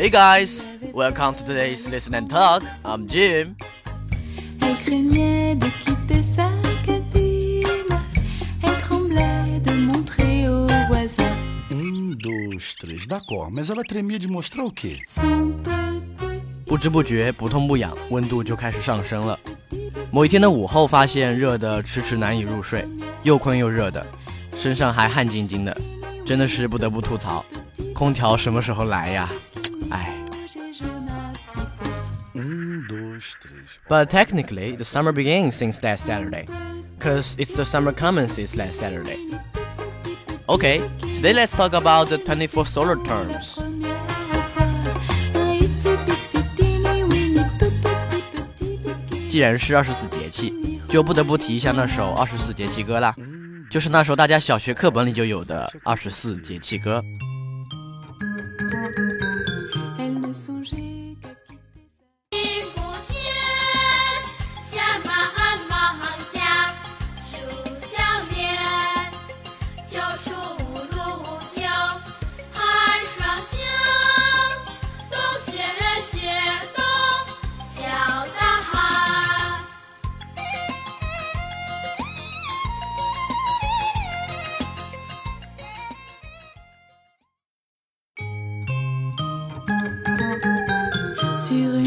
Hey guys, welcome to today's Listen and Talk. I'm Jim. Elle craignait de quitter sa cabine. Elle tremblait de montrer aux voisins Um, dois, três. D'accord, mas ela tremia de mostrar o quê? petit 不知不觉，不痛不痒，温度就开始上升了。某一天的午后，发现热得迟迟难以入睡，又困又热的，身上还汗津津的，真的是不得不吐槽，空调什么时候来呀？唉。 rouge et jaune à petits pois. Um, dois, três. But technically, the summer begins since last Saturday, cause it's the summer coming since last Saturday. Okay, today let's talk about the 24 solar terms. Première fois, un itsy bitsy teeny weeny tout petit petit bikini. 既然是二十四节气，就不得不提一下那首二十四节气歌啦，就是那首大家小学课本里就有的二十四节气歌。 Elle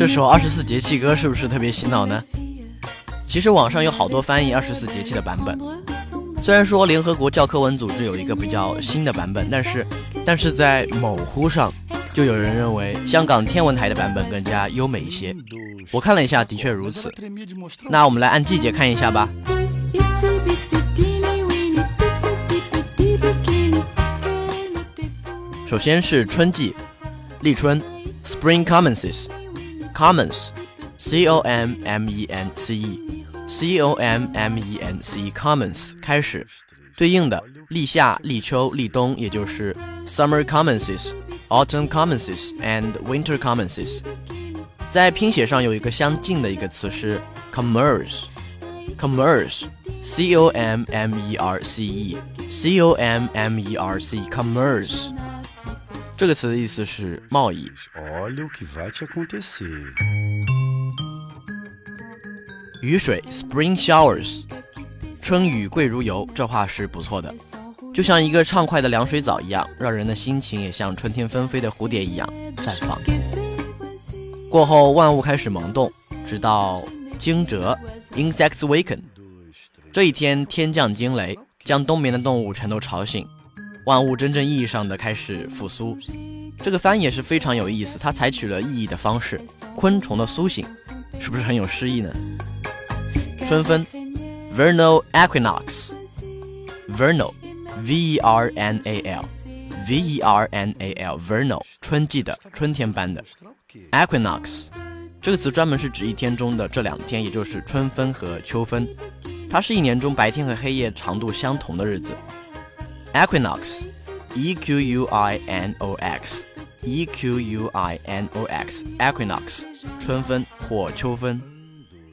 这首二十四节气歌是不是特别洗脑呢？其实网上有好多翻译二十四节气的版本。虽然说联合国教科文组织有一个比较新的版本，但是但是在某乎上，就有人认为香港天文台的版本更加优美一些。我看了一下的确如此。那我们来按季节看一下吧。首先是春季，立春，spring commences。Commence，C O M M E N C E，C O M M E N C E，Commence 开始，对应的立夏、立秋、立冬，也就是 Summer commences、Autumn commences and Winter commences。在拼写上有一个相近的一个词是 commerce，commerce，C O M M E R C E，C O M M E R C，commerce。 这个词的意思是贸易。雨水 （spring showers），春雨贵如油，这话是不错的。就像一个畅快的凉水澡一样，让人的心情也像春天纷飞的蝴蝶一样绽放。过后，万物开始萌动，直到惊蛰 （insects waken）。这一天，天降惊雷，将冬眠的动物全都吵醒，万物真正意义上的开始复苏。这个翻译也是非常有意思，它采取了意义的方式，昆虫的苏醒，是不是很有诗意呢？春分 （vernal equinox），vernal，v e r n a l，v e r n a l，vernal，春季的，春天般的 Equinox，这个词专门是指一天中的这两天，也就是春分和秋分。它是一年中白天和黑夜长度相同的日子。equinox，e q u i n o x，e q u i n o x，equinox，春分或秋分。 Um,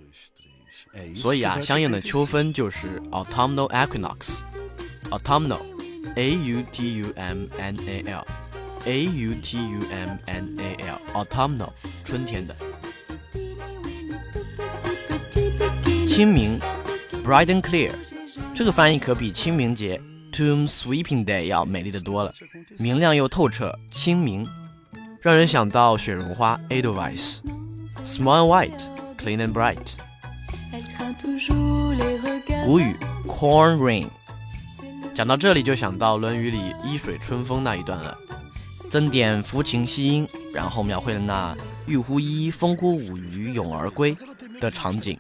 dois, três. É isso 所以 que 啊， vai te 相应的 acontecer. 秋分就是 autumnal equinox，autumnal，a u t u m n a l，a u t u m n a l，autumnal，春天的。 petit bikini. 清明，bright and clear，这个翻译可比清明节 Tomb Sweeping Day 要美丽的多了，明亮又透彻，清明，让人想到雪绒花 Edelweiss。Small and white, clean and bright。古语 corn rain。讲到这里就想到《论语》里“一水春风”那一段了，增点抚琴吸音，然后描绘了那“玉乎衣，风乎舞雩，咏而归”的场景。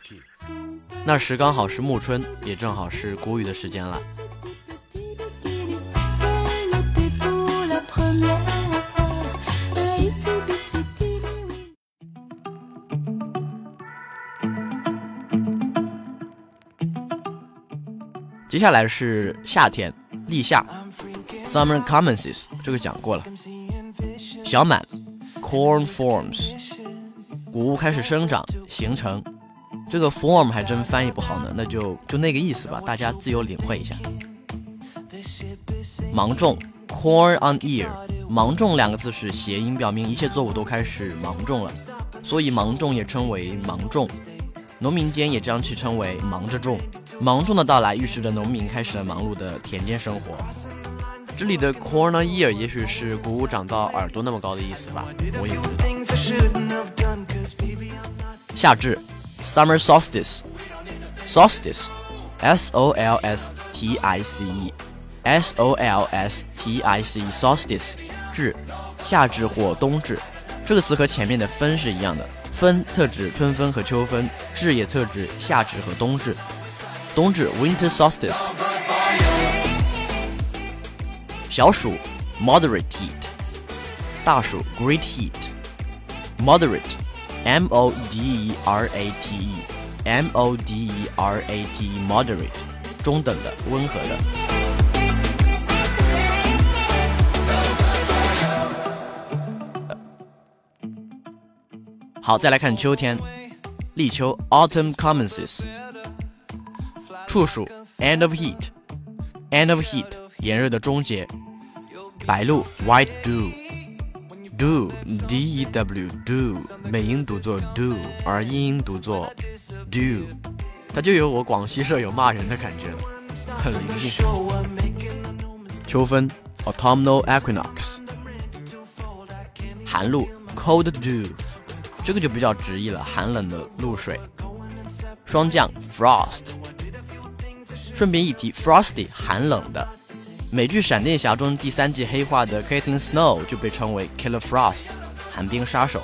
那时刚好是暮春，也正好是谷雨的时间了。接下来是夏天，立夏 （Summer commences），这个讲过了。小满 （Corn forms），谷物开始生长形成。这个 form 还真翻译不好呢，那就就那个意思吧，大家自由领会一下。芒种 （Corn on ear），芒种两个字是谐音，表明一切作物都开始芒种了，所以芒种也称为芒种。农民间也将其称为忙着种。芒种的到来预示着农民开始了忙碌的田间生活。这里的 corner ear 也许是谷物长到耳朵那么高的意思吧，我也不知道。夏至，summer solstice，solstice，s o l s t i c e，s o l s t i c e，solstice，至，夏至或冬至。这个词和前面的分是一样的，分特指春分和秋分，至也特指夏至和冬至。冬至，winter solstice。小暑，moderate heat；大暑，great heat。moderate，m o d e r a t e，m o d e r a t e，moderate，中等的，温和的。好，再来看秋天，立秋，autumn commences。 处暑，end of heat，end of heat，炎热的终结。白露，white dew，dew，d e w，dew，美音读作 do，而英音读作 do，它就有我广西舍友骂人的感觉，很灵性。秋分，autumnal equinox。寒露，cold dew，这个就比较直译了，寒冷的露水。霜降，frost。顺便一提，frosty，寒冷的。美剧《闪电侠》中第三季黑化的 Caitlin Snow 就被称为 Killer Frost，寒冰杀手。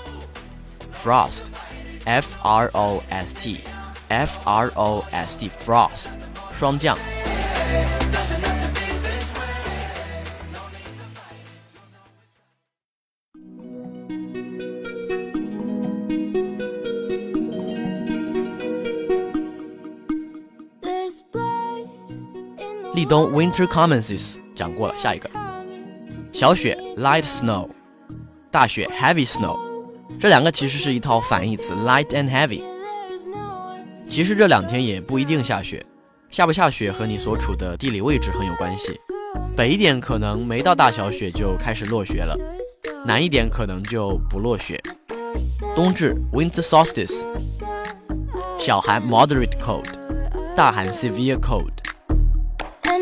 Frost，F R O S T，F R O S T，Frost，霜降。立冬 Winter commences 讲过了，下一个小雪 Light snow，大雪 Heavy snow，这两个其实是一套反义词 Light and Heavy。其实这两天也不一定下雪，下不下雪和你所处的地理位置很有关系。北一点可能没到大小雪就开始落雪了，南一点可能就不落雪。冬至 Winter solstice，小寒 Moderate cold，大寒 Severe cold。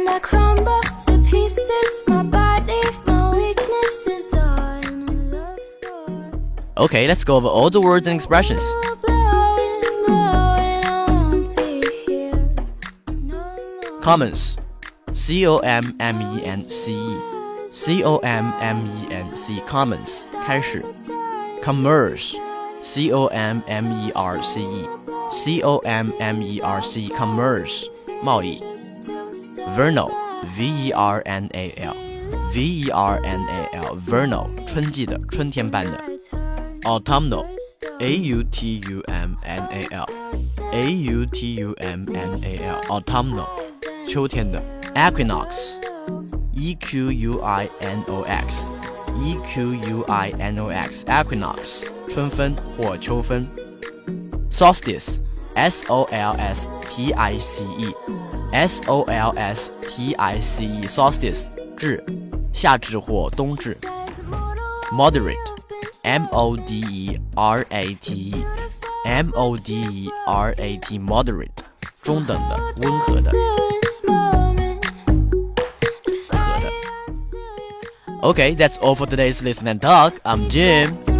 I crumble to pieces. My body, my weakness is on the floor. Okay, let's go over all the words and expressions. Blowing, blowing, I won't be here no more. Commons, C O M M E N C E, C O M M E N C Commons 开始，Commerce, C O M M E R C E, C O M M E R C Commerce 贸易。 Vernal, V E R N A L, V E R N A L, vernal 春季的，春天般的。Autumnal, A U T U M N A L, A U T U M N A L, autumnal 秋天的。Equinox, E Q U I N O X, E Q U I N O X, equinox 春分或秋分。Solstice, S O L S T I C E. S O L S T I C E solstice 至，夏至或冬至。Moderate M O D E R A T E M O D E R A T moderate 中等的，温和的。 This moment, Okay, that's all for today's listen and talk. I'm Jim. and